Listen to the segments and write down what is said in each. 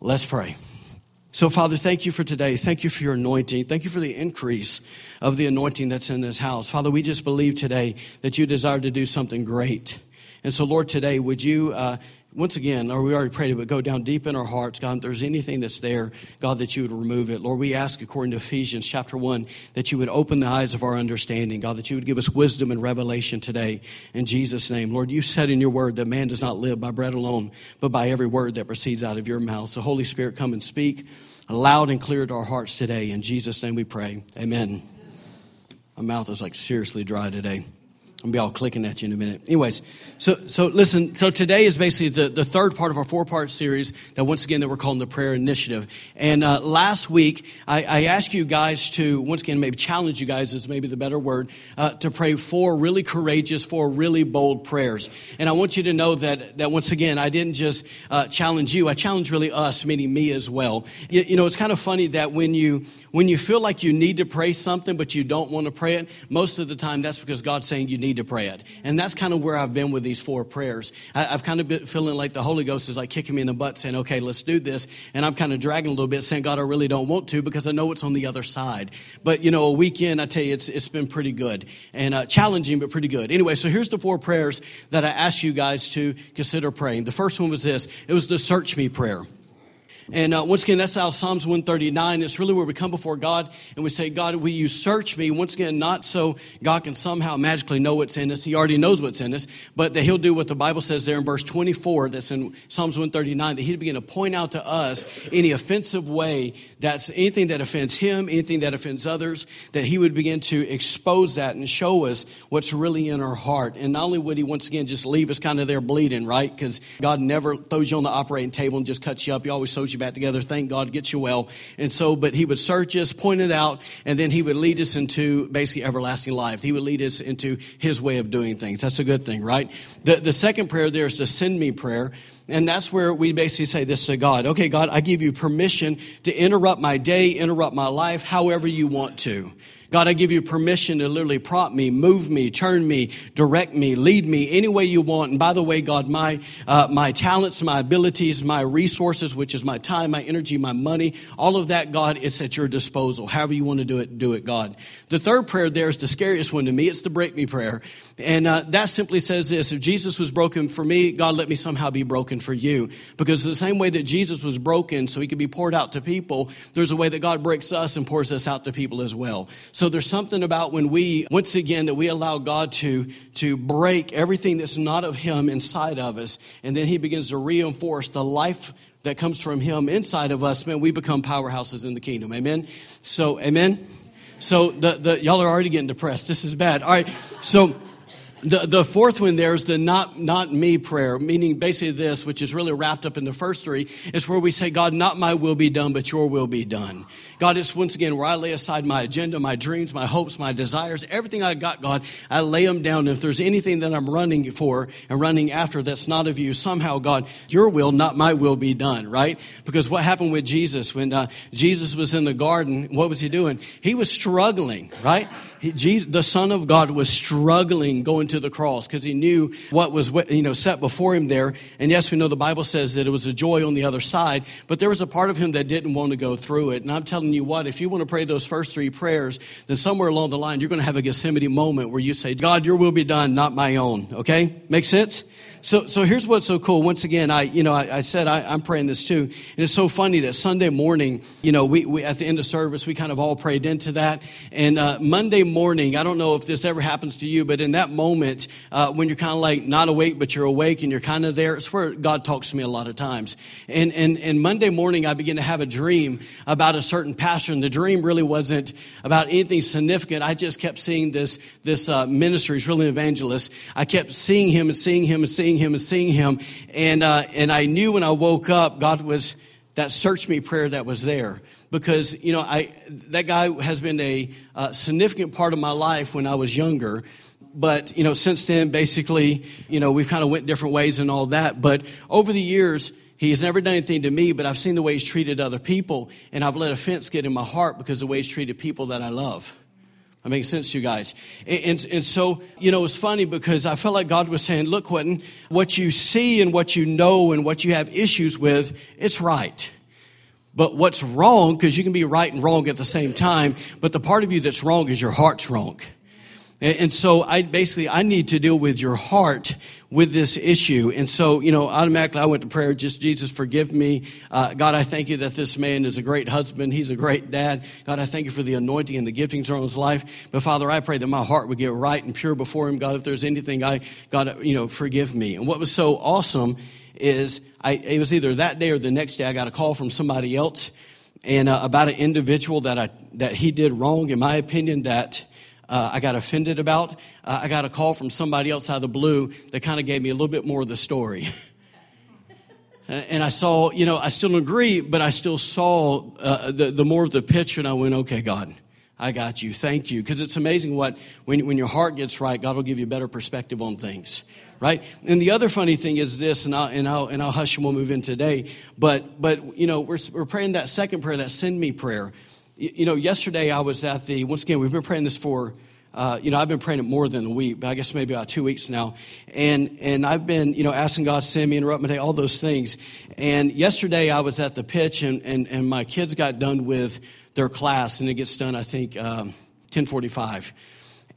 Let's pray. So, Father, thank you for today. Thank you for your anointing. Thank you for the increase of the anointing that's in this house. Father, we just believe today that you desire to do something great. And so, Lord, today, would you, uh, once again, or we already prayed it, but go down deep in our hearts, God, if there's anything that's there, God, that you would remove it. Lord, we ask, according to Ephesians chapter 1, that you would open the eyes of our understanding, God, that you would give us wisdom and revelation today. In Jesus' name. Lord, you said in your word that man does not live by bread alone, but by every word that proceeds out of your mouth. So, Holy Spirit, come and speak loud and clear to our hearts today. In Jesus' name we pray. Amen. My mouth is like seriously dry today. I'll be all clicking at you in a minute. Anyways, so so listen. So today is basically the, the third part of our four part series that once again that we're calling the prayer initiative. And uh, last week I, I, asked you guys to once again maybe challenge you guys is maybe the better word uh, to pray four really courageous, four really bold prayers. And I want you to know that that once again I didn't just uh, challenge you. I challenge really us, meaning me as well. You, you know, it's kind of funny that when you when you feel like you need to pray something but you don't want to pray it, most of the time that's because God's saying you need need to pray it. And that's kind of where I've been with these four prayers. I, have kind of been feeling like the Holy Ghost is like kicking me in the butt saying, okay, let's do this. And I'm kind of dragging a little bit saying, God, I really don't want to because I know it's on the other side. But, you know, a weekend, I tell you, it's, it's been pretty good and uh, challenging, but pretty good. Anyway, so here's the four prayers that I asked you guys to consider praying. The first one was this. It was the search me prayer. And uh, once again, that's out Psalms 139. It's really where we come before God and we say, God, will you search me? Once again, not so God can somehow magically know what's in us. He already knows what's in us, but that He'll do what the Bible says there in verse 24, that's in Psalms 139, that He'd begin to point out to us any offensive way that's anything that offends Him, anything that offends others, that He would begin to expose that and show us what's really in our heart. And not only would He once again just leave us kind of there bleeding, right? Because God never throws you on the operating table and just cuts you up. He always you back together. Thank God, gets you well. And so, but he would search us, point it out, and then he would lead us into basically everlasting life. He would lead us into his way of doing things. That's a good thing, right? The, the second prayer there is the send me prayer. And that's where we basically say this to God. Okay, God, I give you permission to interrupt my day, interrupt my life, however you want to. God, I give you permission to literally prop me, move me, turn me, direct me, lead me any way you want. And by the way, God, my, uh, my talents, my abilities, my resources, which is my time, my energy, my money, all of that, God, it's at your disposal. However you want to do it, do it, God. The third prayer there is the scariest one to me. It's the break me prayer. And uh, that simply says this if Jesus was broken for me, God, let me somehow be broken for you. Because the same way that Jesus was broken so he could be poured out to people, there's a way that God breaks us and pours us out to people as well. So there's something about when we, once again, that we allow God to, to break everything that's not of Him inside of us, and then He begins to reinforce the life that comes from Him inside of us, man, we become powerhouses in the kingdom. Amen? So, amen? So, the, the, y'all are already getting depressed. This is bad. All right. So, the, the fourth one there is the not, not me prayer, meaning basically this, which is really wrapped up in the first three, is where we say, God, not my will be done, but your will be done. God, it's once again where I lay aside my agenda, my dreams, my hopes, my desires, everything I got, God, I lay them down. And if there's anything that I'm running for and running after that's not of you, somehow, God, your will, not my will be done, right? Because what happened with Jesus when uh, Jesus was in the garden, what was he doing? He was struggling, right? Jesus, the Son of God was struggling going to the cross because he knew what was you know set before him there. And yes, we know the Bible says that it was a joy on the other side, but there was a part of him that didn't want to go through it. And I'm telling you what, if you want to pray those first three prayers, then somewhere along the line you're going to have a Gethsemane moment where you say, "God, your will be done, not my own." Okay, make sense? So, so here's what's so cool. Once again, I, you know, I, I said I, am praying this too, and it's so funny that Sunday morning, you know, we, we at the end of service we kind of all prayed into that, and uh, Monday morning, I don't know if this ever happens to you, but in that moment uh, when you're kind of like not awake but you're awake and you're kind of there, it's where God talks to me a lot of times. And and and Monday morning, I begin to have a dream about a certain pastor, and the dream really wasn't about anything significant. I just kept seeing this this uh, ministry, he's really an evangelist. I kept seeing him and seeing him and seeing seeing him and seeing him. And, uh, and I knew when I woke up, God was that search me prayer that was there. Because you know I that guy has been a uh, significant part of my life when I was younger. But you know since then basically you know we've kind of went different ways and all that. But over the years he has never done anything to me but I've seen the way he's treated other people. And I've let offense get in my heart because of the way he's treated people that I love that makes sense to you guys. And, and, and, so, you know, it's funny because I felt like God was saying, look, Quinton, what you see and what you know and what you have issues with, it's right. But what's wrong, because you can be right and wrong at the same time, but the part of you that's wrong is your heart's wrong. And so I basically, I need to deal with your heart with this issue. And so, you know, automatically I went to prayer, just Jesus, forgive me. Uh, God, I thank you that this man is a great husband. He's a great dad. God, I thank you for the anointing and the giftings on his life. But Father, I pray that my heart would get right and pure before him. God, if there's anything I, God, you know, forgive me. And what was so awesome is I, it was either that day or the next day I got a call from somebody else and uh, about an individual that I, that he did wrong, in my opinion, that uh, I got offended about. Uh, I got a call from somebody else out of the blue that kind of gave me a little bit more of the story. and I saw, you know, I still agree, but I still saw uh, the, the more of the picture, and I went, okay, God, I got you. Thank you. Because it's amazing what, when, when your heart gets right, God will give you a better perspective on things. Right? And the other funny thing is this, and I'll, and I'll, and I'll hush and we'll move in today. But, but you know, we're, we're praying that second prayer, that send me prayer. You know, yesterday I was at the, once again, we've been praying this for, uh, you know, I've been praying it more than a week, but I guess maybe about two weeks now. And, and I've been, you know, asking God to send me, interrupt my day, all those things. And yesterday I was at the pitch and, and, and my kids got done with their class and it gets done, I think, um, 1045.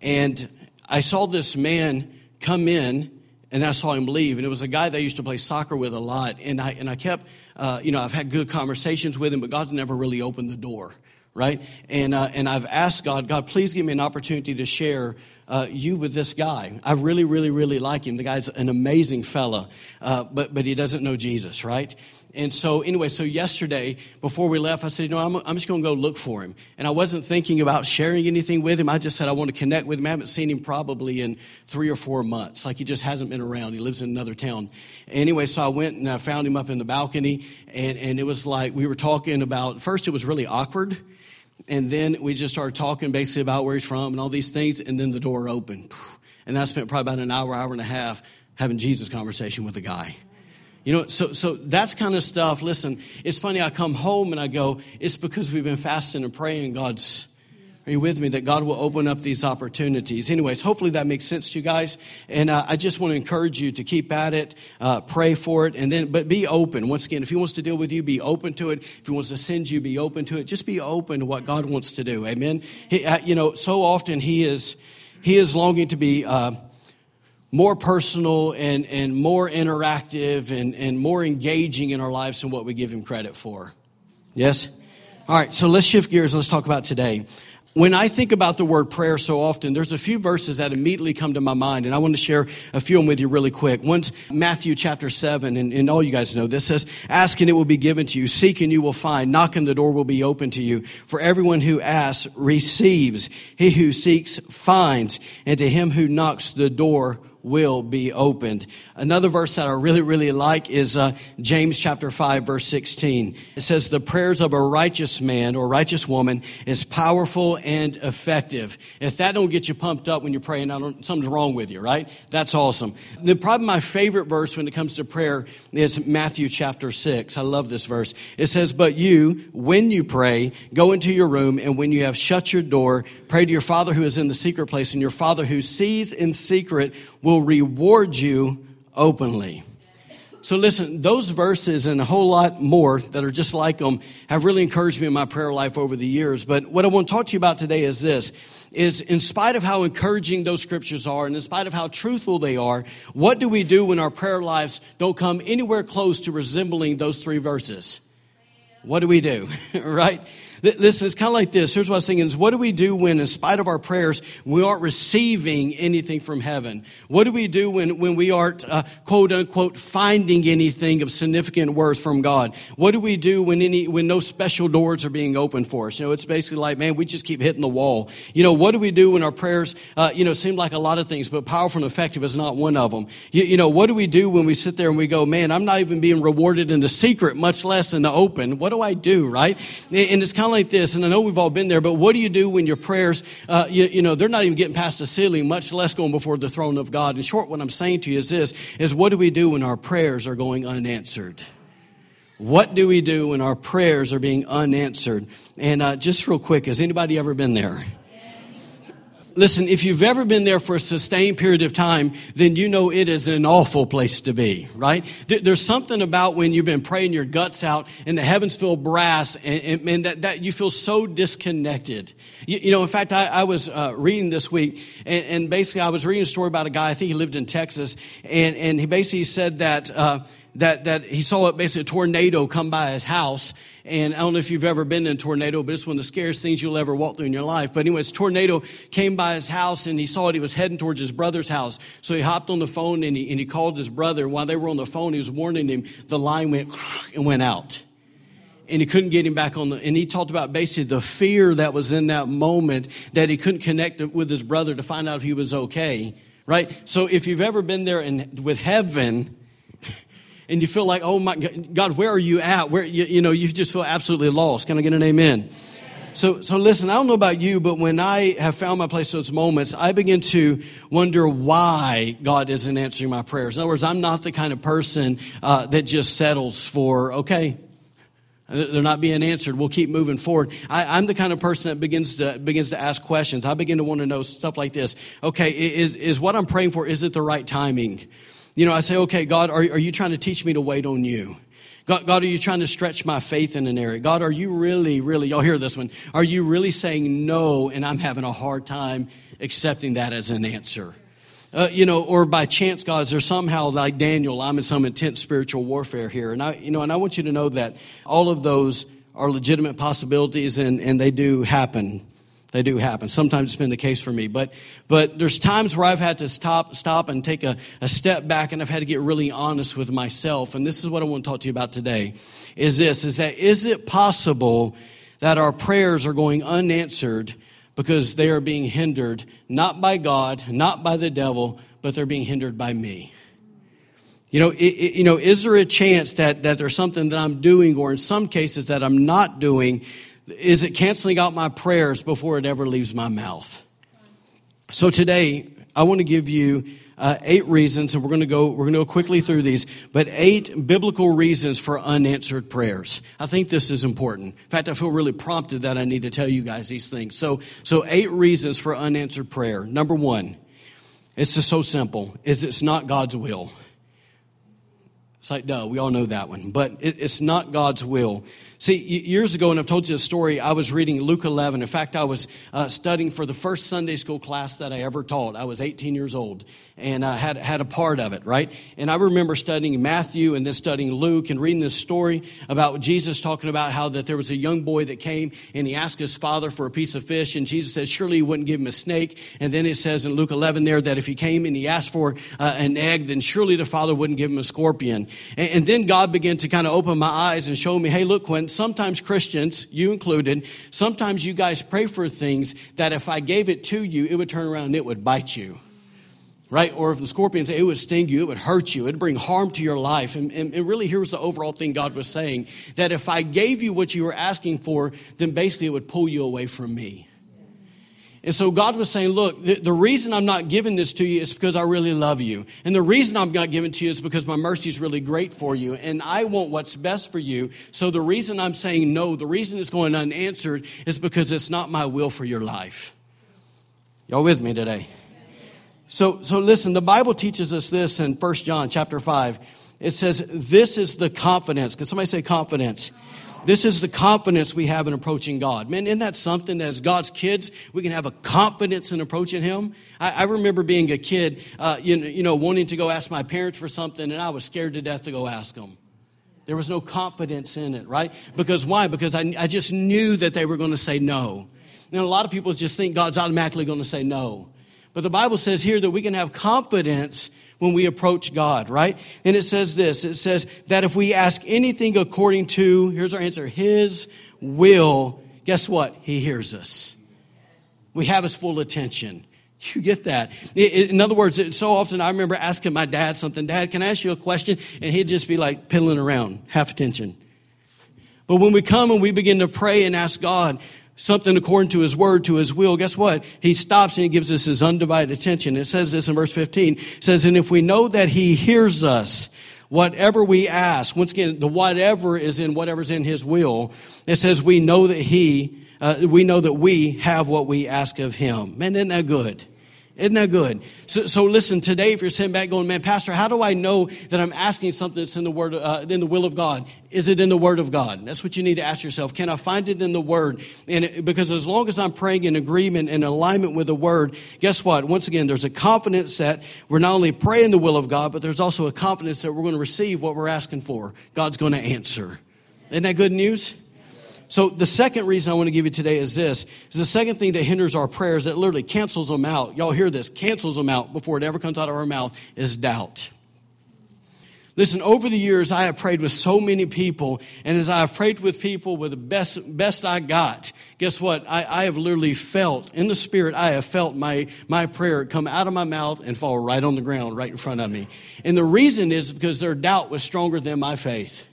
And I saw this man come in and I saw him leave. And it was a guy that I used to play soccer with a lot. And I, and I kept, uh, you know, I've had good conversations with him, but God's never really opened the door right? And, uh, and I've asked God, God, please give me an opportunity to share uh, you with this guy. I really, really, really like him. The guy's an amazing fella, uh, but, but he doesn't know Jesus, right? And so, anyway, so yesterday, before we left, I said, you know, I'm, I'm just going to go look for him. And I wasn't thinking about sharing anything with him. I just said, I want to connect with him. I haven't seen him probably in three or four months. Like he just hasn't been around. He lives in another town. Anyway, so I went and I found him up in the balcony. And, and it was like we were talking about, first, it was really awkward and then we just started talking basically about where he's from and all these things. And then the door opened. And I spent probably about an hour, hour and a half having Jesus conversation with a guy. You know, so, so that's kind of stuff. Listen, it's funny. I come home and I go, it's because we've been fasting and praying. God's are you with me? That God will open up these opportunities. Anyways, hopefully that makes sense to you guys. And uh, I just want to encourage you to keep at it, uh, pray for it, and then, but be open. Once again, if He wants to deal with you, be open to it. If He wants to send you, be open to it. Just be open to what God wants to do. Amen. He, uh, you know, so often He is, He is longing to be, uh, more personal and, and more interactive and, and more engaging in our lives than what we give him credit for. Yes? All right, so let's shift gears. Let's talk about today when I think about the word prayer so often, there's a few verses that immediately come to my mind, and I want to share a few of them with you really quick. One's Matthew chapter 7, and, and all you guys know this says, Ask and it will be given to you, seek and you will find, knock and the door will be open to you. For everyone who asks receives, he who seeks finds, and to him who knocks the door will be opened. Another verse that I really, really like is uh, James chapter 5, verse 16. It says, The prayers of a righteous man or righteous woman is powerful and effective. If that don't get you pumped up when you're praying, something's wrong with you, right? That's awesome. The, probably my favorite verse when it comes to prayer is Matthew chapter 6. I love this verse. It says, But you, when you pray, go into your room, and when you have shut your door, pray to your Father who is in the secret place, and your Father who sees in secret will reward you openly. So listen, those verses and a whole lot more that are just like them have really encouraged me in my prayer life over the years. But what I want to talk to you about today is this is in spite of how encouraging those scriptures are and in spite of how truthful they are, what do we do when our prayer lives don't come anywhere close to resembling those three verses? What do we do? right? Listen, it's kind of like this. Here's what I was thinking is what do we do when, in spite of our prayers, we aren't receiving anything from heaven? What do we do when, when we aren't, uh, quote unquote, finding anything of significant worth from God? What do we do when any, when no special doors are being opened for us? You know, it's basically like, man, we just keep hitting the wall. You know, what do we do when our prayers, uh, you know, seem like a lot of things, but powerful and effective is not one of them? You, you know, what do we do when we sit there and we go, man, I'm not even being rewarded in the secret, much less in the open? What do I do, right? And it's kind of like this, and I know we've all been there, but what do you do when your prayers, uh, you, you, know, they're not even getting past the ceiling, much less going before the throne of God? In short, what I'm saying to you is this, is what do we do when our prayers are going unanswered? What do we do when our prayers are being unanswered? And uh, just real quick, has anybody ever been there? Listen, if you've ever been there for a sustained period of time, then you know it is an awful place to be, right? There's something about when you've been praying your guts out and the heavens feel brass and, and that, that you feel so disconnected. You, you know, in fact, I, I was uh, reading this week and, and, basically I was reading a story about a guy, I think he lived in Texas, and, and he basically said that, uh, that, that he saw basically a tornado come by his house. And I don't know if you've ever been in a tornado, but it's one of the scariest things you'll ever walk through in your life. But anyways, tornado came by his house and he saw it. He was heading towards his brother's house. So he hopped on the phone and he, and he called his brother. While they were on the phone, he was warning him. The line went and went out. And he couldn't get him back on the, and he talked about basically the fear that was in that moment that he couldn't connect with his brother to find out if he was okay. Right? So if you've ever been there and with heaven, and you feel like, oh my God, where are you at? Where you, you know, you just feel absolutely lost. Can I get an amen? So, so listen, I don't know about you, but when I have found my place in those moments, I begin to wonder why God isn't answering my prayers. In other words, I'm not the kind of person uh, that just settles for, okay, they're not being answered. We'll keep moving forward. I, am the kind of person that begins to begins to ask questions. I begin to want to know stuff like this. Okay, is is what I'm praying for? Is it the right timing? You know, I say, okay, God, are, are you trying to teach me to wait on you? God, God, are you trying to stretch my faith in an area? God, are you really, really, y'all hear this one? Are you really saying no and I'm having a hard time accepting that as an answer? Uh, you know, or by chance, God, is there somehow like Daniel, I'm in some intense spiritual warfare here. And I, you know, and I want you to know that all of those are legitimate possibilities and, and they do happen. They do happen. Sometimes it's been the case for me. But, but there's times where I've had to stop, stop and take a, a step back and I've had to get really honest with myself. And this is what I want to talk to you about today is this, is that is it possible that our prayers are going unanswered because they are being hindered not by God, not by the devil, but they're being hindered by me? You know, it, it, you know, is there a chance that, that there's something that I'm doing or in some cases that I'm not doing is it canceling out my prayers before it ever leaves my mouth? So today, I want to give you uh, eight reasons, and we're going to go we're going to go quickly through these, but eight biblical reasons for unanswered prayers. I think this is important. In fact, I feel really prompted that I need to tell you guys these things. So, so eight reasons for unanswered prayer. Number one, it's just so simple: is it's not God's will. It's like, no, we all know that one, but it, it's not God's will. See, years ago, and I've told you a story, I was reading Luke 11. In fact, I was uh, studying for the first Sunday school class that I ever taught. I was 18 years old and I had, had a part of it, right? And I remember studying Matthew and then studying Luke and reading this story about Jesus talking about how that there was a young boy that came and he asked his father for a piece of fish and Jesus said, surely he wouldn't give him a snake. And then it says in Luke 11 there that if he came and he asked for uh, an egg, then surely the father wouldn't give him a scorpion. And, and then God began to kind of open my eyes and show me, hey, look, Quinn, sometimes Christians, you included, sometimes you guys pray for things that if I gave it to you, it would turn around and it would bite you right? Or if the scorpions, it would sting you, it would hurt you, it would bring harm to your life. And, and, and, really, here's the overall thing God was saying that if I gave you what you were asking for, then basically it would pull you away from me. And so God was saying, look, the, the reason I'm not giving this to you is because I really love you. And the reason I'm not giving it to you is because my mercy is really great for you. And I want what's best for you. So the reason I'm saying no, the reason it's going unanswered is because it's not my will for your life. Y'all with me today? So, so listen, the Bible teaches us this in 1 John chapter 5. It says, This is the confidence. Can somebody say confidence? This is the confidence we have in approaching God. Man, isn't that something that as God's kids, we can have a confidence in approaching Him? I, I remember being a kid, uh, you, know, you know, wanting to go ask my parents for something, and I was scared to death to go ask them. There was no confidence in it, right? Because why? Because I, I just knew that they were going to say no. And a lot of people just think God's automatically going to say no. But the Bible says here that we can have confidence when we approach God, right? And it says this it says that if we ask anything according to, here's our answer, His will, guess what? He hears us. We have His full attention. You get that. In other words, so often I remember asking my dad something, Dad, can I ask you a question? And he'd just be like piddling around, half attention. But when we come and we begin to pray and ask God, something according to his word, to his will, guess what? He stops and he gives us his undivided attention. It says this in verse 15. It says, And if we know that he hears us whatever we ask, once again, the whatever is in whatever's in his will. It says we know that he, uh, we know that we have what we ask of him. Man, isn't that good? Isn't that good? So, so listen, today if you're sitting back going, man, Pastor, how do I know that I'm asking something that's in the word, uh, in the will of God? Is it in the word of God? That's what you need to ask yourself. Can I find it in the word? And it, because as long as I'm praying in agreement and alignment with the word, guess what? Once again, there's a confidence that we're not only praying the will of God, but there's also a confidence that we're going to receive what we're asking for. God's going to answer. Isn't that good news? So the second reason I want to give you today is this is the second thing that hinders our prayers that literally cancels them out. Y'all hear this, cancels them out before it ever comes out of our mouth is doubt. Listen, over the years, I have prayed with so many people, and as I have prayed with people with the best, best I got, guess what? I, I have literally felt, in the spirit, I have felt my, my prayer come out of my mouth and fall right on the ground, right in front of me. And the reason is because their doubt was stronger than my faith.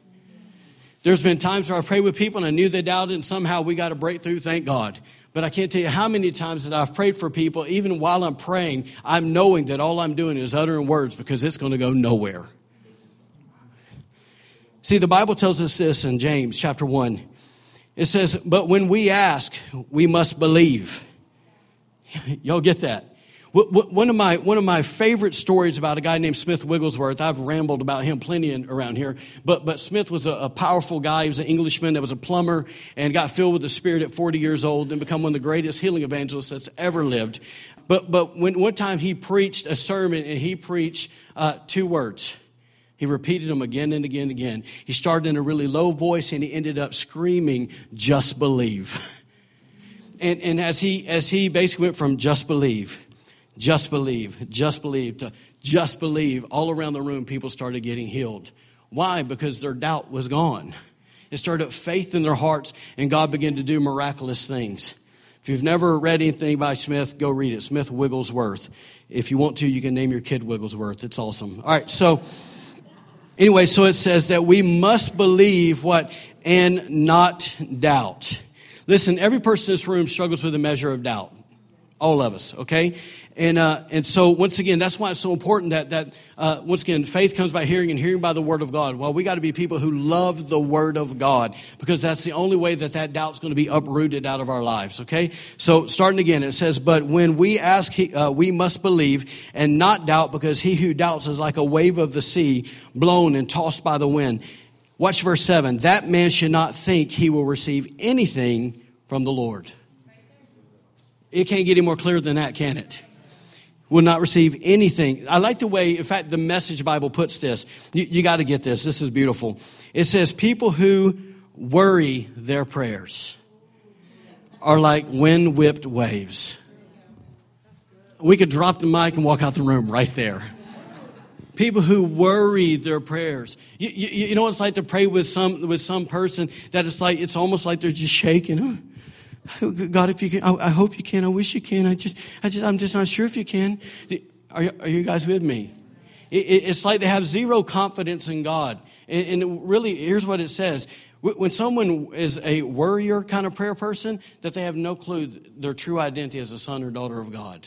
There's been times where I prayed with people and I knew they doubted, and somehow we got a breakthrough, thank God. But I can't tell you how many times that I've prayed for people, even while I'm praying, I'm knowing that all I'm doing is uttering words because it's going to go nowhere. See, the Bible tells us this in James chapter 1. It says, But when we ask, we must believe. Y'all get that? One of my one of my favorite stories about a guy named Smith Wigglesworth. I've rambled about him plenty in, around here, but but Smith was a, a, powerful guy. He was an Englishman that was a plumber and got filled with the Spirit at 40 years old and become one of the greatest healing evangelists that's ever lived. But but when one time he preached a sermon and he preached uh, two words. He repeated them again and again and again. He started in a really low voice and he ended up screaming, "Just believe." and and as he as he basically went from just believe just believe, just believe, to just believe. All around the room, people started getting healed. Why? Because their doubt was gone. It started up faith in their hearts, and God began to do miraculous things. If you've never read anything by Smith, go read it. Smith Wigglesworth. If you want to, you can name your kid Wigglesworth. It's awesome. All right, so anyway, so it says that we must believe what and not doubt. Listen, every person in this room struggles with a measure of doubt. All of us, okay? And, uh, and so, once again, that's why it's so important that, that uh, once again, faith comes by hearing and hearing by the Word of God. Well, we got to be people who love the Word of God because that's the only way that that doubt's going to be uprooted out of our lives, okay? So, starting again, it says, But when we ask, uh, we must believe and not doubt because he who doubts is like a wave of the sea blown and tossed by the wind. Watch verse 7. That man should not think he will receive anything from the Lord. It can't get any more clear than that, can it? Will not receive anything. I like the way, in fact, the Message Bible puts this. You, you got to get this. This is beautiful. It says, People who worry their prayers are like wind whipped waves. We could drop the mic and walk out the room right there. People who worry their prayers. You, you, you know what it's like to pray with some with some person that it's like it's almost like they're just shaking. God, if you can, I, I, hope you can. I wish you can. I just, I just, I'm just not sure if you can. Are, are you guys with me? It, it's like they have zero confidence in God. And, and really, here's what it says. When someone is a worrier kind of prayer person, that they have no clue their true identity as a son or daughter of God.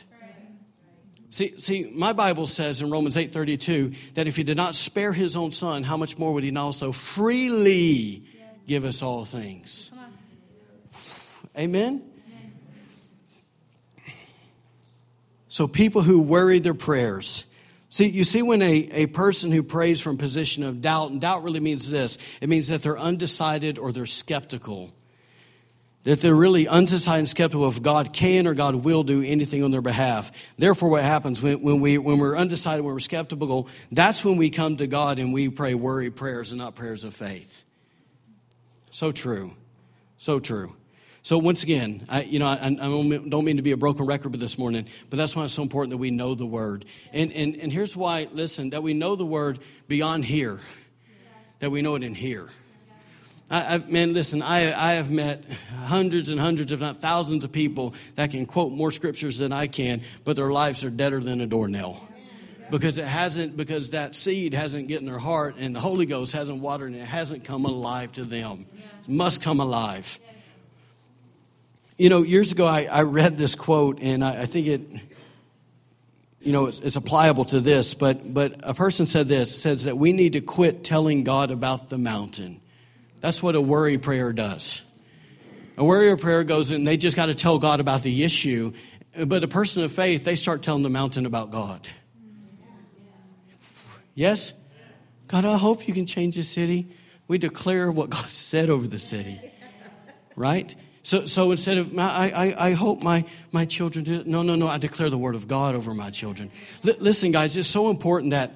See, see, my Bible says in Romans 8:32 that if he did not spare his own son, how much more would he not also freely give us all things? Amen? So, people who worry their prayers. See, you see, when a, a person who prays from a position of doubt, and doubt really means this it means that they're undecided or they're skeptical. That they're really undecided and skeptical if God can or God will do anything on their behalf. Therefore, what happens when, when, we, when we're undecided, when we're skeptical, that's when we come to God and we pray worry prayers and not prayers of faith. So true. So true. So once again, I, you know, I, I, don't mean to be a broken record this morning, but that's why it's so important that we know the Word. And, and, and here's why, listen, that we know the Word beyond here, that we know it in here. I, I've, man, listen, I, I have met hundreds and hundreds, if not thousands, of people that can quote more scriptures than I can, but their lives are deader than a doornail because it hasn't because that seed hasn't get in their heart and the holy ghost hasn't watered and it hasn't come alive to them it must come alive you know, years ago I, I read this quote, and I, I think it you know, it's, it's applicable to this, but, but a person said this, says that we need to quit telling God about the mountain. That's what a worry prayer does. A warrior prayer goes in, they just got to tell God about the issue. But a person of faith, they start telling the mountain about God. Yes? God, I hope you can change the city. We declare what God said over the city. Right? So, so instead of, I, I, I hope my, my children do, no, no, no, I declare the word of God over my children. L- listen, guys, it's so important that,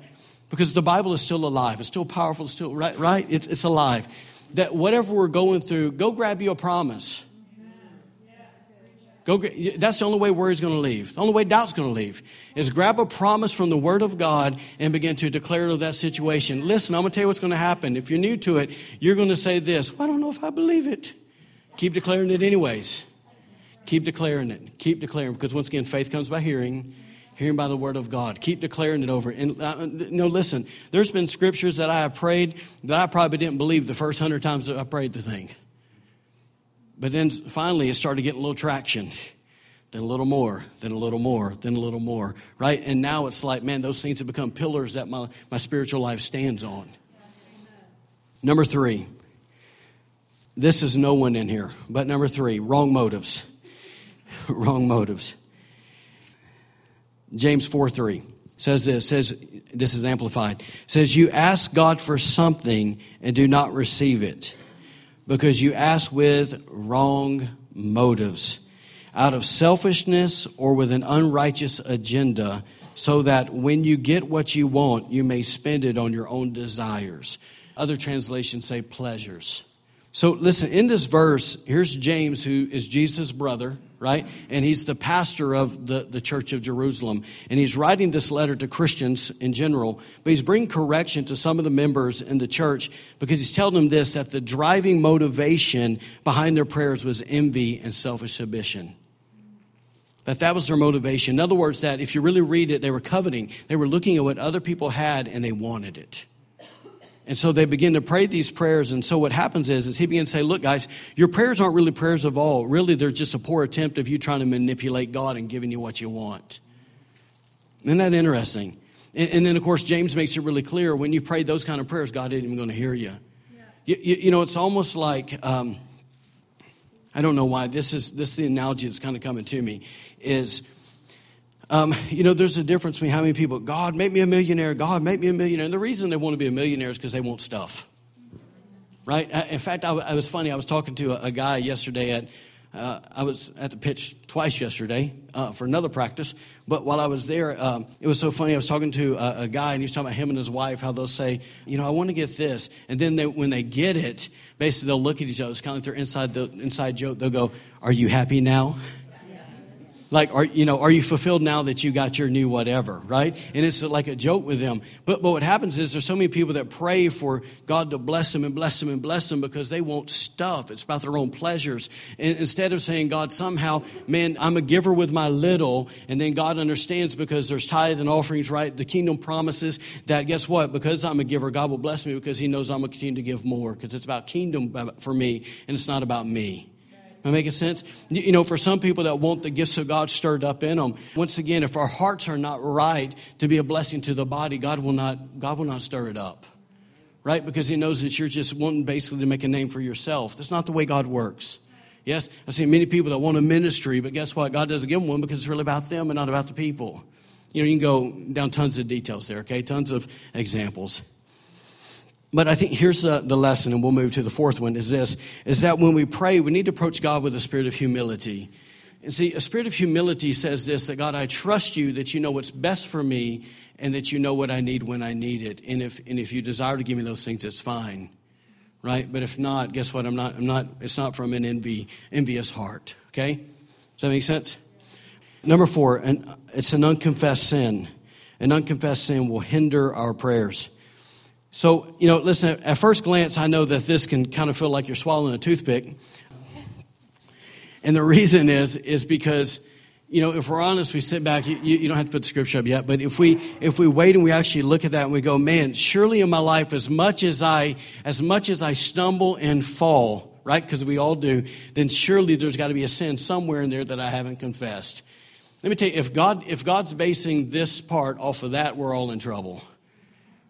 because the Bible is still alive, it's still powerful, it's still, right, right? It's, it's alive that whatever we're going through, go grab you a promise. Go, that's the only way worry's going to leave. The only way doubt's going to leave is grab a promise from the Word of God and begin to declare to that situation. Listen, I'm going to tell you what's going to happen. If you're new to it, you're going to say this well, I don't know if I believe it. Keep declaring it anyways. Keep declaring it. Keep declaring because once again, faith comes by hearing, hearing by the word of God. Keep declaring it over. And uh, no, listen, there's been scriptures that I have prayed that I probably didn't believe the first hundred times that I prayed the thing. But then finally it started getting a little traction. Then a little more, then a little more, then a little more, right? And now it's like, man, those things have become pillars that my, my spiritual life stands on. Number three, this is no one in here, but number three, wrong motives. wrong motives. James 4 3 says this, says, this is amplified, says, You ask God for something and do not receive it because you ask with wrong motives, out of selfishness or with an unrighteous agenda, so that when you get what you want, you may spend it on your own desires. Other translations say pleasures. So listen, in this verse, here's James, who is Jesus' brother, right? And he's the pastor of the, the church of Jerusalem. And he's writing this letter to Christians in general, but he's bringing correction to some of the members in the church because he's telling them this that the driving motivation behind their prayers was envy and selfish ambition. That that was their motivation. In other words, that if you really read it, they were coveting. They were looking at what other people had and they wanted it. And so they begin to pray these prayers. And so what happens is, is he begins to say, look, guys, your prayers aren't really prayers of all. Really, they're just a poor attempt of you trying to manipulate God and giving you what you want. Isn't that interesting? And, and then, of course, James makes it really clear when you pray those kind of prayers, God isn't even going to hear you. Yeah. You, you, you, know, it's almost like, um, I don't know why, this is, this is the analogy that's kind of coming to me, is um, you know, there's a difference between how many people, God, make me a millionaire, God, make me a millionaire. And the reason they want to be a millionaire is because they want stuff. Right? In fact, I, I, was funny. I was talking to a, a guy yesterday at, uh, I was at the pitch twice yesterday uh, for another practice. But while I was there, um, it was so funny. I was talking to a, a, guy, and he was talking about him and his wife, how they'll say, you know, I want to get this. And then they, when they get it, basically they'll look at each other. It's kind of like their inside, the, inside joke. They'll go, Are you happy now? Like are you know are you fulfilled now that you got your new whatever right? And it's like a joke with them. But but what happens is there's so many people that pray for god to bless them and bless them and bless them because they want stuff. It's about their own pleasures. And instead of saying god somehow man i'm a giver with my little and then god understands because there's tithe and offerings right? The kingdom promises that guess what? Because i'm a giver god will bless me because he knows i'm going to continue to give more because it's about kingdom uh, for me and it's not about me Am I making sense? You know, for some people that want the gifts of God stirred up in them, once again, if our hearts are not right to be a blessing to the body, God will not, God will not stir it up. Right? Because He knows that you're just wanting basically to make a name for yourself. That's not the way God works. Yes, I've seen many people that want a ministry, but guess what? God doesn't give them one because it's really about them and not about the people. You know, you can go down tons of details there, okay? Tons of examples. But I think here's the, the lesson, and we'll move to the fourth one is this is that when we pray, we need to approach God with a spirit of humility. And see, a spirit of humility says this that God, I trust you that you know what's best for me and that you know what I need when I need it. And if, and if you desire to give me those things, it's fine. Right? But if not, guess what? I'm not, I'm not, it's not from an envy, envious heart. Okay? Does that make sense? Number four, and it's an unconfessed sin. An unconfessed sin will hinder our prayers. So, you know, listen, at first glance, I know that this can kind of feel like you're swallowing a toothpick. And the reason is, is because, you know, if we're honest, we sit back, you, you don't have to put the scripture up yet, but if we, if we wait and we actually look at that and we go, man, surely in my life, as much as I, as much as I stumble and fall, right? Because we all do, then surely there's got to be a sin somewhere in there that I haven't confessed. Let me tell you, if, God, if God's basing this part off of that, we're all in trouble.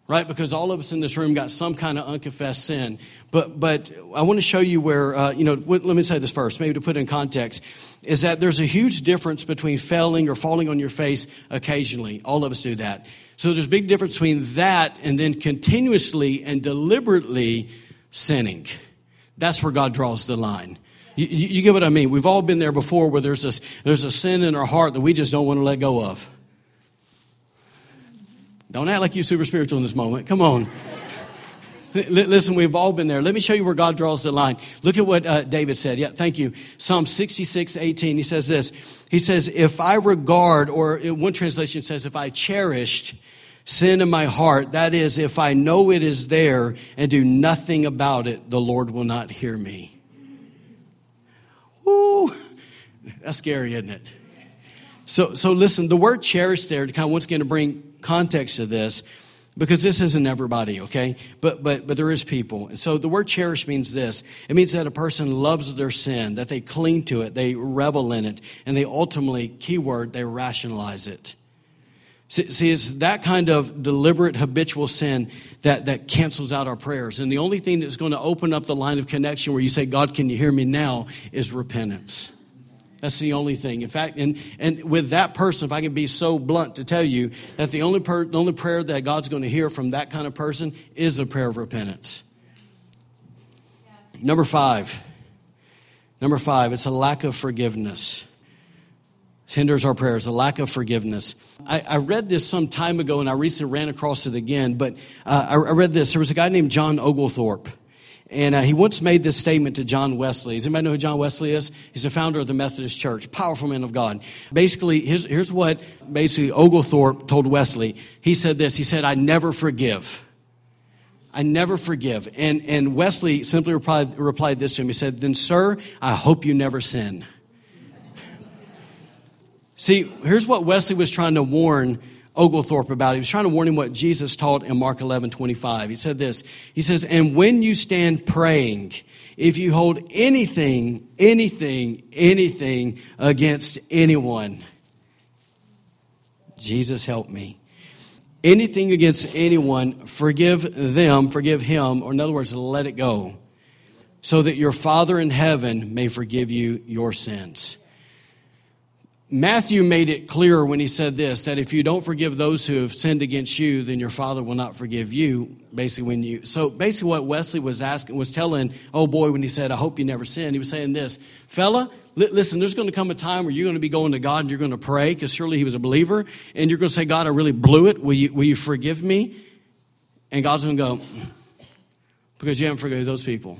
Right? Because all of us in this room got some kind of unconfessed sin. But, but I want to show you where, uh, you know, let me say this first, maybe to put in context, is that there's a huge difference between failing or falling on your face occasionally. All of us do that. So there's a big difference between that and then continuously and deliberately sinning. That's where God draws the line. You, you, you, get what I mean? We've all been there before where there's, this, there's a sin in our heart that we just don't want to let go of. Don't act like you're super spiritual in this moment. Come on. Listen, we've all been there. Let me show you where God draws the line. Look at what uh, David said. Yeah, thank you. Psalm 66, 18. He says this. He says, If I regard, or one translation says, if I cherished sin in my heart, that is, if I know it is there and do nothing about it, the Lord will not hear me. Woo! That's scary, isn't it? So, so listen, the word cherish there, to kind of once again to bring context to this, because this isn't everybody, okay? But but but there is people. And so the word cherish means this. It means that a person loves their sin, that they cling to it, they revel in it, and they ultimately, keyword, they rationalize it. See, see, it's that kind of deliberate habitual sin that, that cancels out our prayers. And the only thing that's going to open up the line of connection where you say, God, can you hear me now, is repentance. That's the only thing. In fact, and, and with that person, if I can be so blunt to tell you that the only, per, the only prayer that God's going to hear from that kind of person is a prayer of repentance. Number five. Number five, it's a lack of forgiveness. It hinders our prayers, a lack of forgiveness. I, I, read this some time ago and I recently ran across it again, but uh, I, I read this. There was a guy named John Oglethorpe. And uh, he once made this statement to John Wesley. Does anybody know who John Wesley is? He's the founder of the Methodist Church, powerful man of God. Basically, here's, here's what basically Oglethorpe told Wesley. He said this. He said, I never forgive. I never forgive. And, and Wesley simply replied, replied this to him. He said, Then, sir, I hope you never sin. See, here's what Wesley was trying to warn Oglethorpe about. He was trying to warn him what Jesus taught in Mark 11 25. He said this He says, And when you stand praying, if you hold anything, anything, anything against anyone, Jesus help me. Anything against anyone, forgive them, forgive him, or in other words, let it go, so that your Father in heaven may forgive you your sins. Matthew made it clear when he said this that if you don't forgive those who have sinned against you, then your father will not forgive you. Basically, when you so basically what Wesley was asking was telling, oh boy, when he said, "I hope you never sin," he was saying this, fella, li- listen, there's going to come a time where you're going to be going to God and you're going to pray because surely he was a believer, and you're going to say, God, I really blew it. Will you will you forgive me? And God's going to go because you haven't forgiven those people.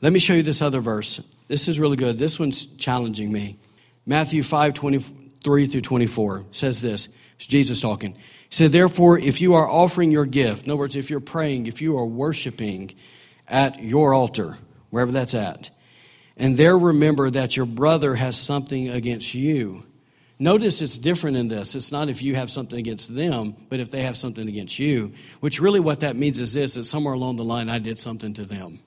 Let me show you this other verse. This is really good. This one's challenging me. Matthew 5 23 through 24 says this. It's Jesus talking. He said, Therefore, if you are offering your gift, in other words, if you're praying, if you are worshiping at your altar, wherever that's at, and there remember that your brother has something against you. Notice it's different in this. It's not if you have something against them, but if they have something against you, which really what that means is this that somewhere along the line I did something to them.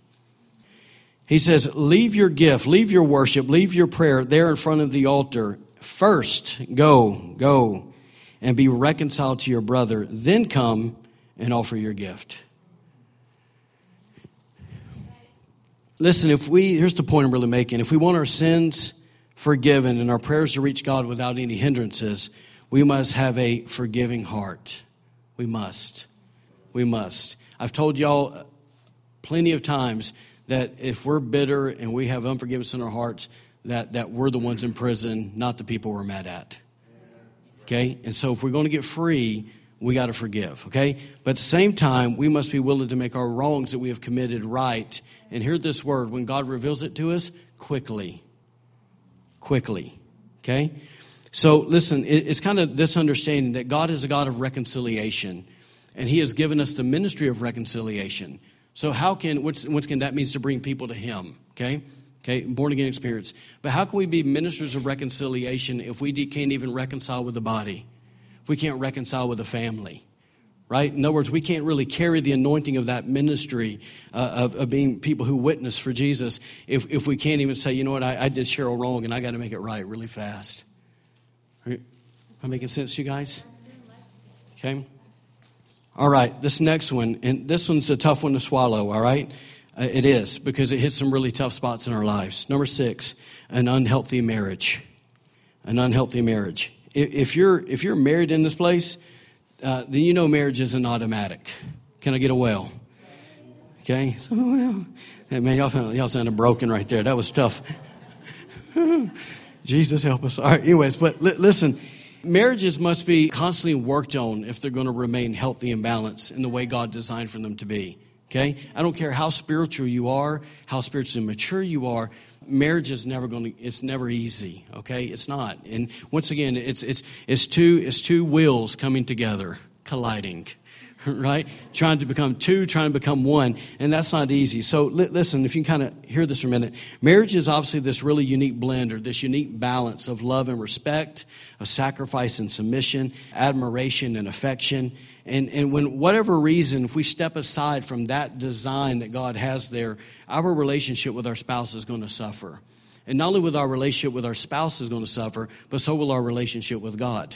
He says, Leave your gift, leave your worship, leave your prayer there in front of the altar. First, go, go, and be reconciled to your brother. Then come and offer your gift. Listen, if we, here's the point I'm really making. If we want our sins forgiven and our prayers to reach God without any hindrances, we must have a forgiving heart. We must. We must. I've told y'all plenty of times that if we're bitter and we have unforgiveness in our hearts, that, that we're the ones in prison, not the people we're mad at. Okay? And so if we're going to get free, we got to forgive. Okay? But at the same time, we must be willing to make our wrongs that we have committed right. And hear this word when God reveals it to us quickly. Quickly. Okay? So listen, it's kind of this understanding that God is a God of reconciliation, and He has given us the ministry of reconciliation. So how can once, again that means to bring people to Him? Okay, okay, born again experience. But how can we be ministers of reconciliation if we can't even reconcile with the body? If we can't reconcile with the family, right? In other words, we can't really carry the anointing of that ministry uh, of, of being people who witness for Jesus if, if we can't even say, you know what, I, I did Cheryl wrong and I got to make it right really fast. Am I making sense to you guys? Okay. All right, this next one, and this one's a tough one to swallow, all right? Uh, it is because it hits some really tough spots in our lives. Number six, an unhealthy marriage. An unhealthy marriage. If you're, if you're married in this place, uh, then you know marriage isn't automatic. Can I get a well? Okay? So, well, hey, man, y'all, y'all sounded broken right there. That was tough. Jesus help us. All right, anyways, but li- listen, marriages must be constantly worked on if they're going to remain healthy and balanced in the way God designed for them to be. Okay? I don't care how spiritual you are, how spiritually mature you are, marriage is never going to it's never easy okay it's not and once again it's it's it's two it's two wheels coming together colliding right trying to become two trying to become one and that's not easy so li- listen if you can kind of hear this for a minute marriage is obviously this really unique blend or this unique balance of love and respect of sacrifice and submission admiration and affection and, and when whatever reason, if we step aside from that design that God has there, our relationship with our spouse is going to suffer. And not only will our relationship with our spouse is going to suffer, but so will our relationship with God.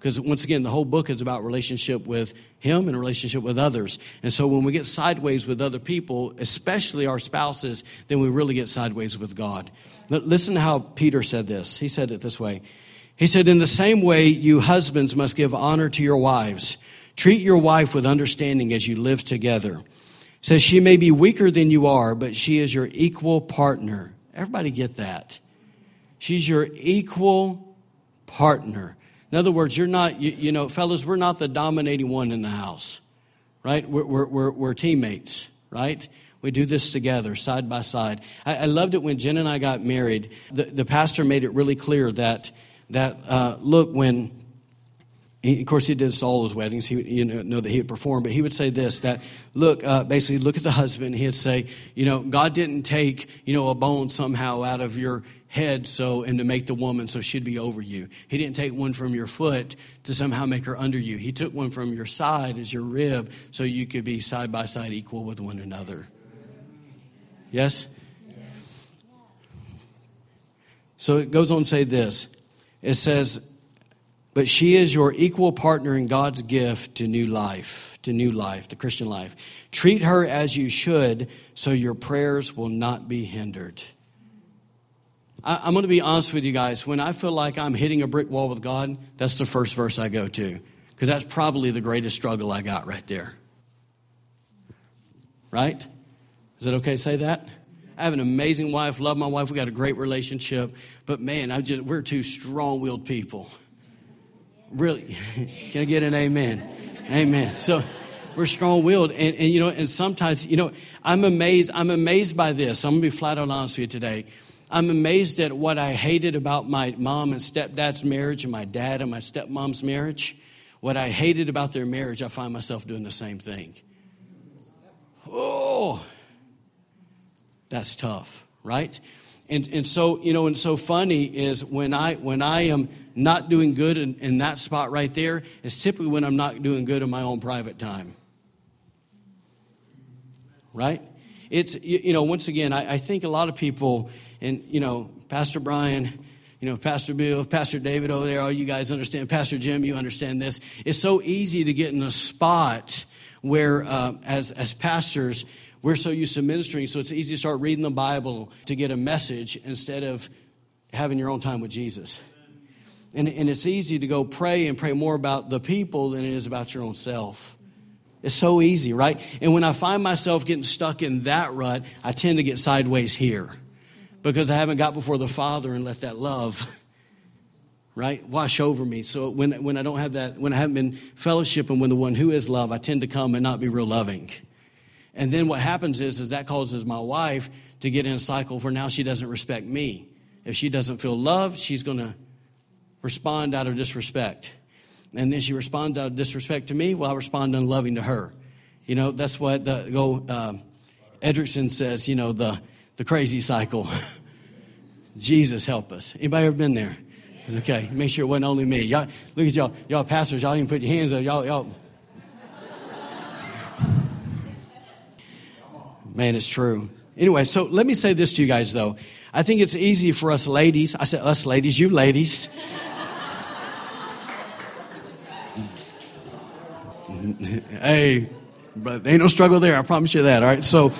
Because once again, the whole book is about relationship with Him and relationship with others. And so when we get sideways with other people, especially our spouses, then we really get sideways with God. Listen to how Peter said this. He said it this way. He said, In the same way, you husbands must give honor to your wives Treat your wife with understanding as you live together. says she may be weaker than you are, but she is your equal partner. Everybody get that. She's your equal partner. In other words, you're not, you, you know, fellas, we're not the dominating one in the house, right? We're, we're, we're, we're teammates, right? We do this together, side by side. I, I, loved it when Jen and I got married. The, the pastor made it really clear that, that uh, look, when he, of course, he did all his weddings. He, you know, know that he would perform, but he would say this: that look, uh, basically, look at the husband. He'd say, you know, God didn't take you know a bone somehow out of your head so and to make the woman so she'd be over you. He didn't take one from your foot to somehow make her under you. He took one from your side as your rib so you could be side by side equal with one another. Yes. So it goes on to say this. It says but she is your equal partner in God's gift to new life, to new life, to Christian life. Treat her as you should so your prayers will not be hindered. I, am going to be honest with you guys. When I feel like I'm hitting a brick wall with God, that's the first verse I go to because that's probably the greatest struggle I got right there. Right? Is it okay to say that? I have an amazing wife, love my wife, we got a great relationship, but man, I just we're two strong-willed people. Really, can I get an amen? Amen. So we're strong willed. And, and, you know, and sometimes, you know, I'm amazed. I'm amazed by this. I'm going to be flat out honest with you today. I'm amazed at what I hated about my mom and stepdad's marriage and my dad and my stepmom's marriage. What I hated about their marriage, I find myself doing the same thing. Oh, that's tough, right? And, and so, you know, and so funny is when I, when I am not doing good in, in that spot right there, is typically when I'm not doing good in my own private time. Right? It's, you, you know, once again, I, I think a lot of people, and, you know, Pastor Brian, you know, Pastor Bill, Pastor David over there, all you guys understand. Pastor Jim, you understand this. It's so easy to get in a spot where, uh, as, as pastors, we're so used to ministering, so it's easy to start reading the Bible to get a message instead of having your own time with Jesus. And, and it's easy to go pray and pray more about the people than it is about your own self. It's so easy, right? And when I find myself getting stuck in that rut, I tend to get sideways here because I haven't got before the Father and let that love, right, wash over me. So when, when I don't have that, when I haven't been fellowshipping with the one who is love, I tend to come and not be real loving. And then what happens is, is that causes my wife to get in a cycle for now she doesn't respect me. If she doesn't feel loved, she's going to respond out of disrespect. And then she responds out of disrespect to me, well, I respond unloving to her. You know, that's what the go uh, Eggerichs says, you know, the, the crazy cycle. Jesus help us. Anybody ever been there? Okay, make sure it wasn't only me. Y'all, look at y'all, y'all pastors, y'all even put your hands up. Y'all, y'all, Man, it's true. Anyway, so let me say this to you guys, though. I think it's easy for us ladies. I said us ladies, you ladies. hey, but ain't no struggle there. I promise you that. All right. So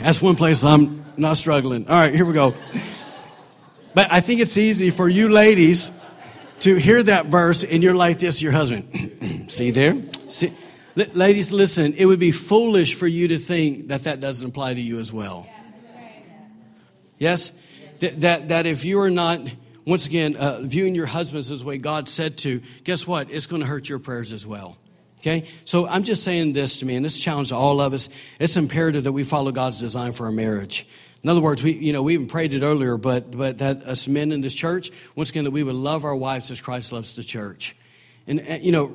that's one place I'm not struggling. All right, here we go. But I think it's easy for you ladies to hear that verse and you're like this, your husband. See there? See? L- ladies, listen, it would be foolish for you to think that that doesn't apply to you as well. Yes? That, that, if you are not, once again, uh, viewing your husbands as the way God said to, guess what? It's going to hurt your prayers as well. Okay? So I'm just saying this to me, and this challenge to all of us. It's imperative that we follow God's design for our marriage. In other words, we, you know, we even prayed it earlier, but, but that us men in this church, once again, that we would love our wives as Christ loves the church. And, uh, you know,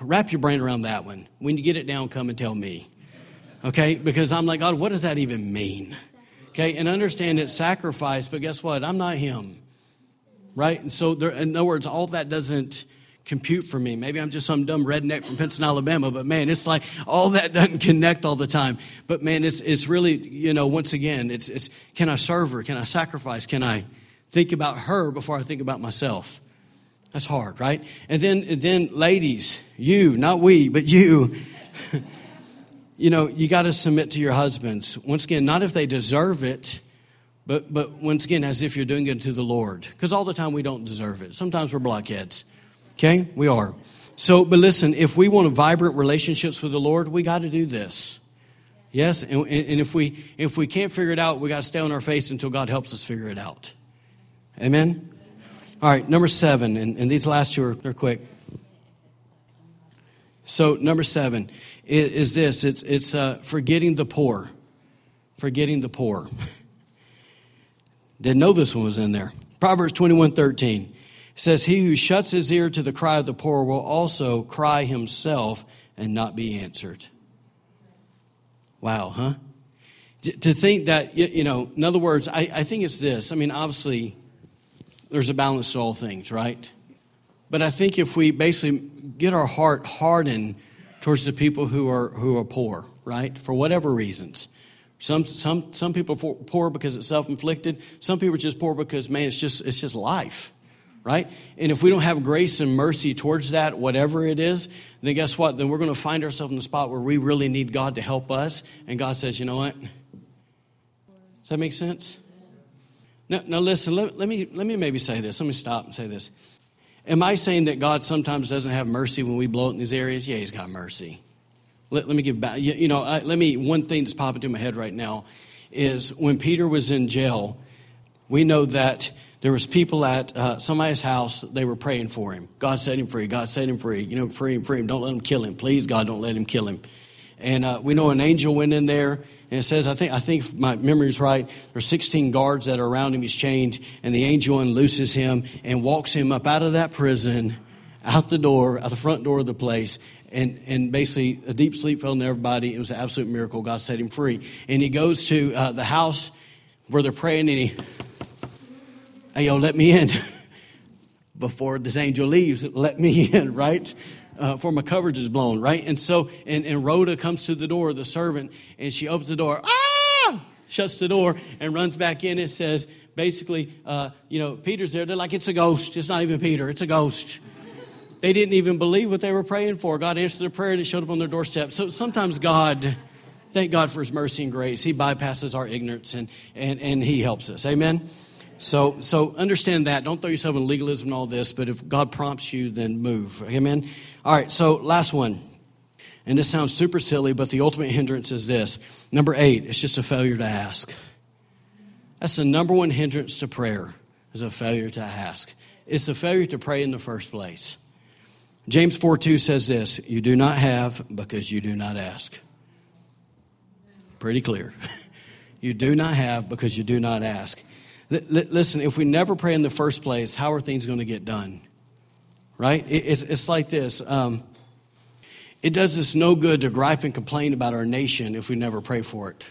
wrap your brain around that one. When you get it down, come and tell me. Okay? Because I'm like, God, what does that even mean? Okay? And understand it's sacrifice, but guess what? I'm not Him. Right? And so, there, in other words, all that doesn't compute for me. Maybe I'm just some dumb redneck from Pinson, Alabama, but man, it's like all that doesn't connect all the time. But man, it's, it's really, you know, once again, it's, it's can I serve her? Can I sacrifice? Can I think about her before I think about myself? That's hard, right? And then, then ladies, you, not we, but you, you know, you got to submit to your husbands. Once again, not if they deserve it, but, but once again, as if you're doing it to the Lord. Because all the time we don't deserve it. Sometimes we're blockheads. Okay? We are. So, but listen, if we want vibrant relationships with the Lord, we got to do this. Yes, and, and, if we if we can't figure it out, we got to stay on our face until God helps us figure it out. Amen. All right, number seven, and, and these last two are, are quick. So number seven is, is this: it's it's uh, forgetting the poor, forgetting the poor. Didn't know this one was in there. Proverbs twenty one thirteen says, He who shuts his ear to the cry of the poor will also cry himself and not be answered. Wow, huh? To think that, you know, in other words, I, I think it's this. I mean, obviously, there's a balance to all things, right? But I think if we basically get our heart hardened towards the people who are, who are poor, right, for whatever reasons. Some, some, some people are poor because it's self inflicted. Some people are just poor because, man, it's just, it's just life right? And if we don't have grace and mercy towards that, whatever it is, then guess what? Then we're going to find ourselves in the spot where we really need God to help us. And God says, you know what? Does that make sense? Now, now listen, let, let, me, let me maybe say this. Let me stop and say this. Am I saying that God sometimes doesn't have mercy when we blow it in these areas? Yeah, He's got mercy. Let, let me give back. You, know, I, let me, one thing that's popping into my head right now is when Peter was in jail, we know that there was people at uh, somebody's house they were praying for him god set him free god set him free you know free him free him don't let him kill him please god don't let him kill him and uh, we know an angel went in there and it says i think i think my memory's right there's 16 guards that are around him he's chained and the angel unlooses him and walks him up out of that prison out the door out the front door of the place and, and basically a deep sleep fell on everybody it was an absolute miracle god set him free and he goes to uh, the house where they're praying and he hey, yo, let me in. Before this angel leaves, let me in, right? Uh, for my coverage is blown, right? And so, and, and Rhoda comes to the door, the servant, and she opens the door, ah! Shuts the door and runs back in and says, basically, uh, you know, Peter's there. They're like, it's a ghost. It's not even Peter, it's a ghost. They didn't even believe what they were praying for. God answered their prayer and it showed up on their doorstep. So sometimes God, thank God for his mercy and grace. He bypasses our ignorance and, and, and he helps us. Amen. So, so understand that. Don't throw yourself in legalism and all this, but if God prompts you, then move. Amen? All right, so last one. And this sounds super silly, but the ultimate hindrance is this. Number eight, it's just a failure to ask. That's the number one hindrance to prayer, is a failure to ask. It's a failure to pray in the first place. James 4 2 says this You do not have because you do not ask. Pretty clear. you do not have because you do not ask listen, if we never pray in the first place, how are things going to get done? Right? It's, it's like this. Um, it does us no good to gripe and complain about our nation if we never pray for it.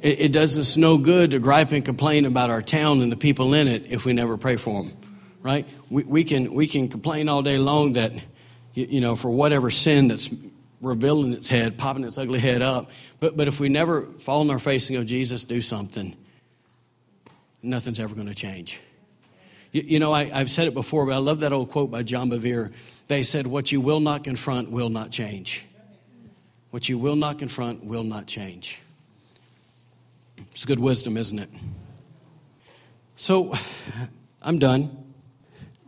It, it does us no good to gripe and complain about our town and the people in it if we never pray for them. Right? We, we, can, we can complain all day long that, you, you know, for whatever sin that's revealing its head, popping its ugly head up. But, but if we never fall on our face and go, Jesus, do something, nothing's ever going to change. You, you know, I, have said it before, but I love that old quote by John Bevere. They said, What you will not confront will not change. What you will not confront will not change. It's good wisdom, isn't it? So, I'm done.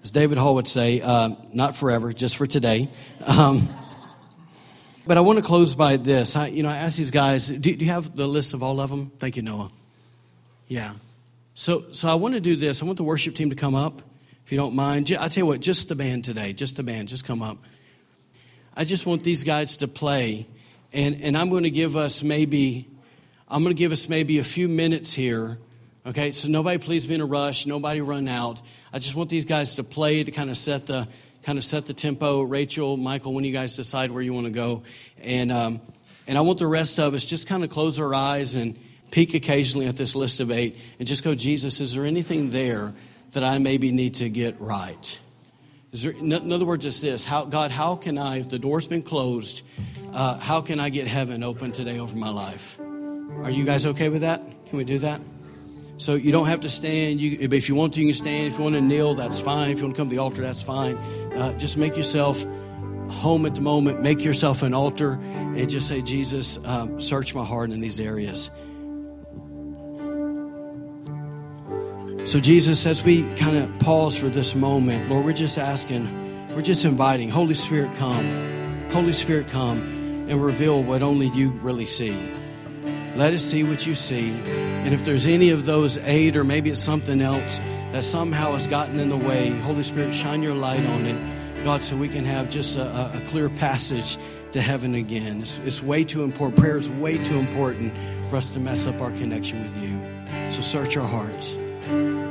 As David Hall would say, uh, not forever, just for today. Um, but I want to close by this. I, you know, I asked these guys, do, do you have the list of all of them? Thank you, Noah. Yeah. So, so I want to do this. I want the worship team to come up, if you don't mind. I tell you what, just the band today, just the band, just come up. I just want these guys to play, and, and I'm going to give us maybe, I'm going to give us maybe a few minutes here Okay, so nobody please be in a rush, nobody run out. I just want these guys to play to kind of set the kind of set the tempo. Rachel, Michael, when you guys decide where you want to go, and um, and I want the rest of us just kind of close our eyes and peek occasionally at this list of eight and just go, Jesus, is there anything there that I maybe need to get right? There, in other words, it's this: how, God, how can I, if the door's been closed, uh, how can I get heaven open today over my life? Are you guys okay with that? Can we do that? So you don't have to stand. You, if you want to, you can stand. If you want to kneel, that's fine. If you want to come to the altar, that's fine. Uh, just make yourself home at the moment. Make yourself an altar and just say, Jesus, um, search my heart in these areas. So, Jesus, as we kind of pause for this moment, Lord, we're just asking, we're just inviting, Holy Spirit, come. Holy Spirit, come and reveal what only you really see. Let us see what you see. And if there's any of those eight, or maybe it's something else that somehow has gotten in the way, Holy Spirit, shine your light on it, God, so we can have just a, a clear passage to heaven again. It's, it's way too important. Prayer is way too important for us to mess up our connection with you. So search our hearts. Thank you.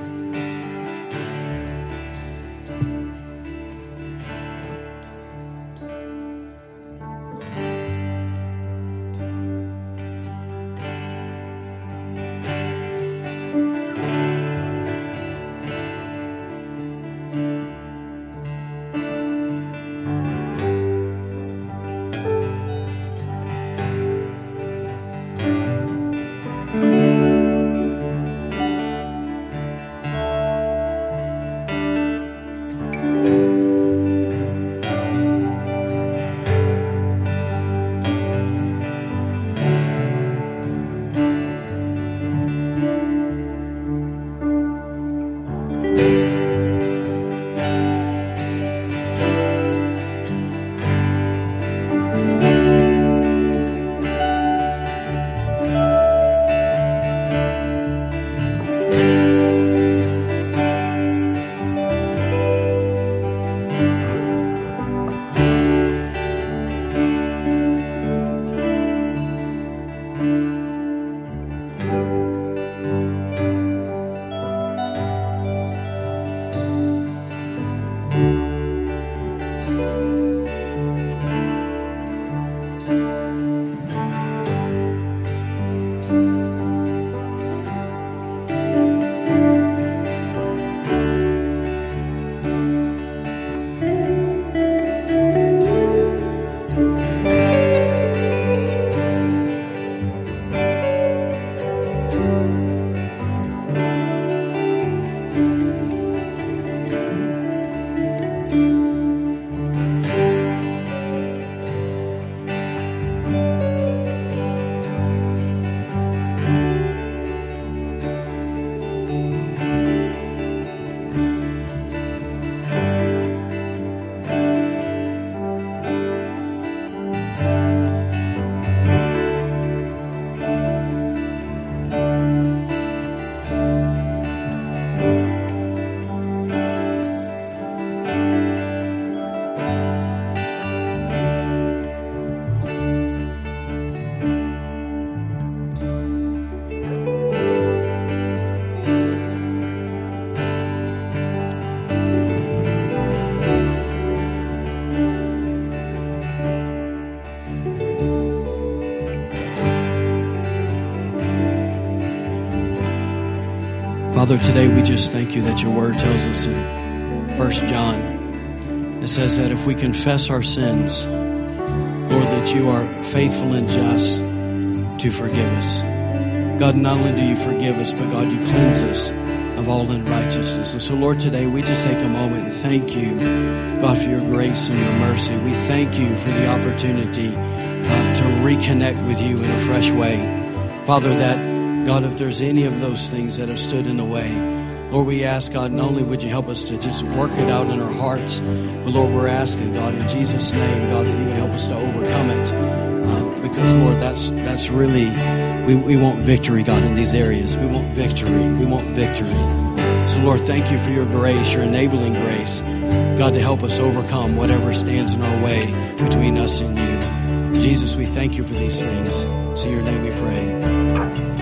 Father, today we just thank you that your word tells us in First John, it says that if we confess our sins, Lord, that that you are faithful and just to forgive us. God, not only do you forgive us, but God, you cleanse us of all unrighteousness. And so, Lord, today we just take a moment and thank you, God, for your grace and your mercy. We thank you for the opportunity uh, to reconnect with you in a fresh way. Father, that, God, if there's any of those things that have stood in the way, Lord, we ask, God, not only would you help us to just work it out in our hearts, but Lord, we're asking, God, in Jesus' name, God, that you would help us to overcome it. Uh, because, Lord, that's, that's really, we, we want victory, God, in these areas. We want victory. We want victory. So, Lord, thank you for your grace, your enabling grace, God, to help us overcome whatever stands in our way between us and you. Jesus, we thank you for these things. It's in your name we pray.